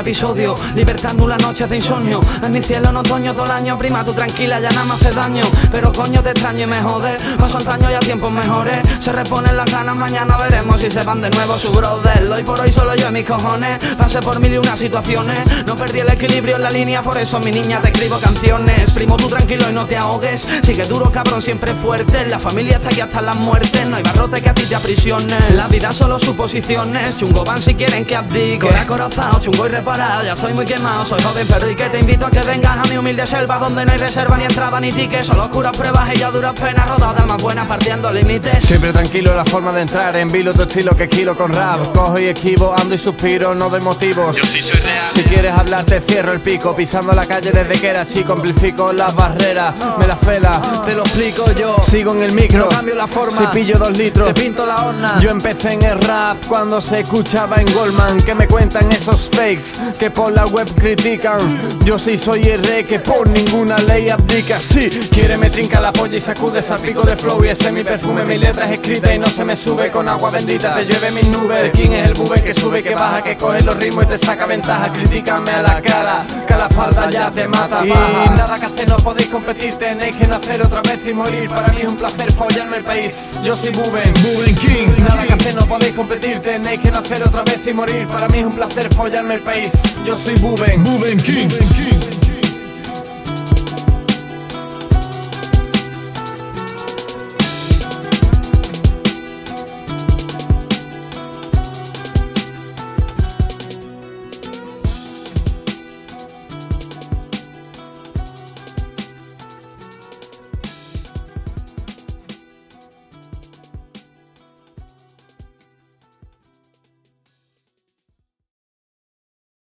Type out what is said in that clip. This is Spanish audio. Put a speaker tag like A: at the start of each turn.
A: episodio Libertando una noche de insomnio. En mi cielo en otoño todo el año Prima, tú tranquila, ya nada me hace daño. Pero coño te extraño y me jode Paso antaño y a tiempos mejores. Se reponen las ganas, mañana veremos si se van de nuevo su brother Hoy por hoy solo yo y mis cojones Pasé por mil y unas situaciones. No perdí el equilibrio en la línea Por eso mi niña te escribo canciones. Primo tú tranquilo y no te ahogues Sigue duro cabrón, siempre fuerte. La familia está aquí hasta la muerte No hay barrote que a ti te aprisione. La vida solo suposiciones Chungo van si quieren que abdique. Con acorazado, chungo y reparado Ya estoy muy quemado, soy joven pero y que te invito a que vengas a mi humilde selva Donde no hay reserva ni entrada ni ticket Solo oscuras pruebas y ya duras penas Rodadas almas buenas partiendo límites.
B: Siempre tranquilo la forma de entrar En vilo tu estilo que kilo con rap Cojo y esquivo, ando y suspiro, no doy motivos.
A: Yo sí soy real.
B: Si quieres hablar te cierro el pico Pisando la calle desde que era chico Amplifico las barreras, me las fela Te lo explico yo, sigo en el micro
A: No cambio la forma.
B: Si pillo dos litros
A: Te pinto la horna.
B: Yo empecé en el rap cuando se escuchaba en Goldman Que me cuentan esos fakes que por la web critican. Yo sí soy el rey que por ninguna ley abdica. Sí, quiere me trinca la polla y sacude salpico de flow. Y ese es mi perfume, mi letra es escrita y no se me sube con agua bendita. Te llueve mis nubes, quién es el bube que sube, que baja, que coge los ritmos y te saca ventaja. Critícame a la cara, que a la espalda ya te mata. Y nada que hacer, no podéis competir, tenéis que nacer otra vez y morir. Para mí es un placer follarme el país, yo soy Buben
C: Buben King.
B: Nada que hacer, no podéis competir, tenéis que nacer otra vez y morir. Para mí es un placer follarme el país. Yo soy Buben.
C: Buben King.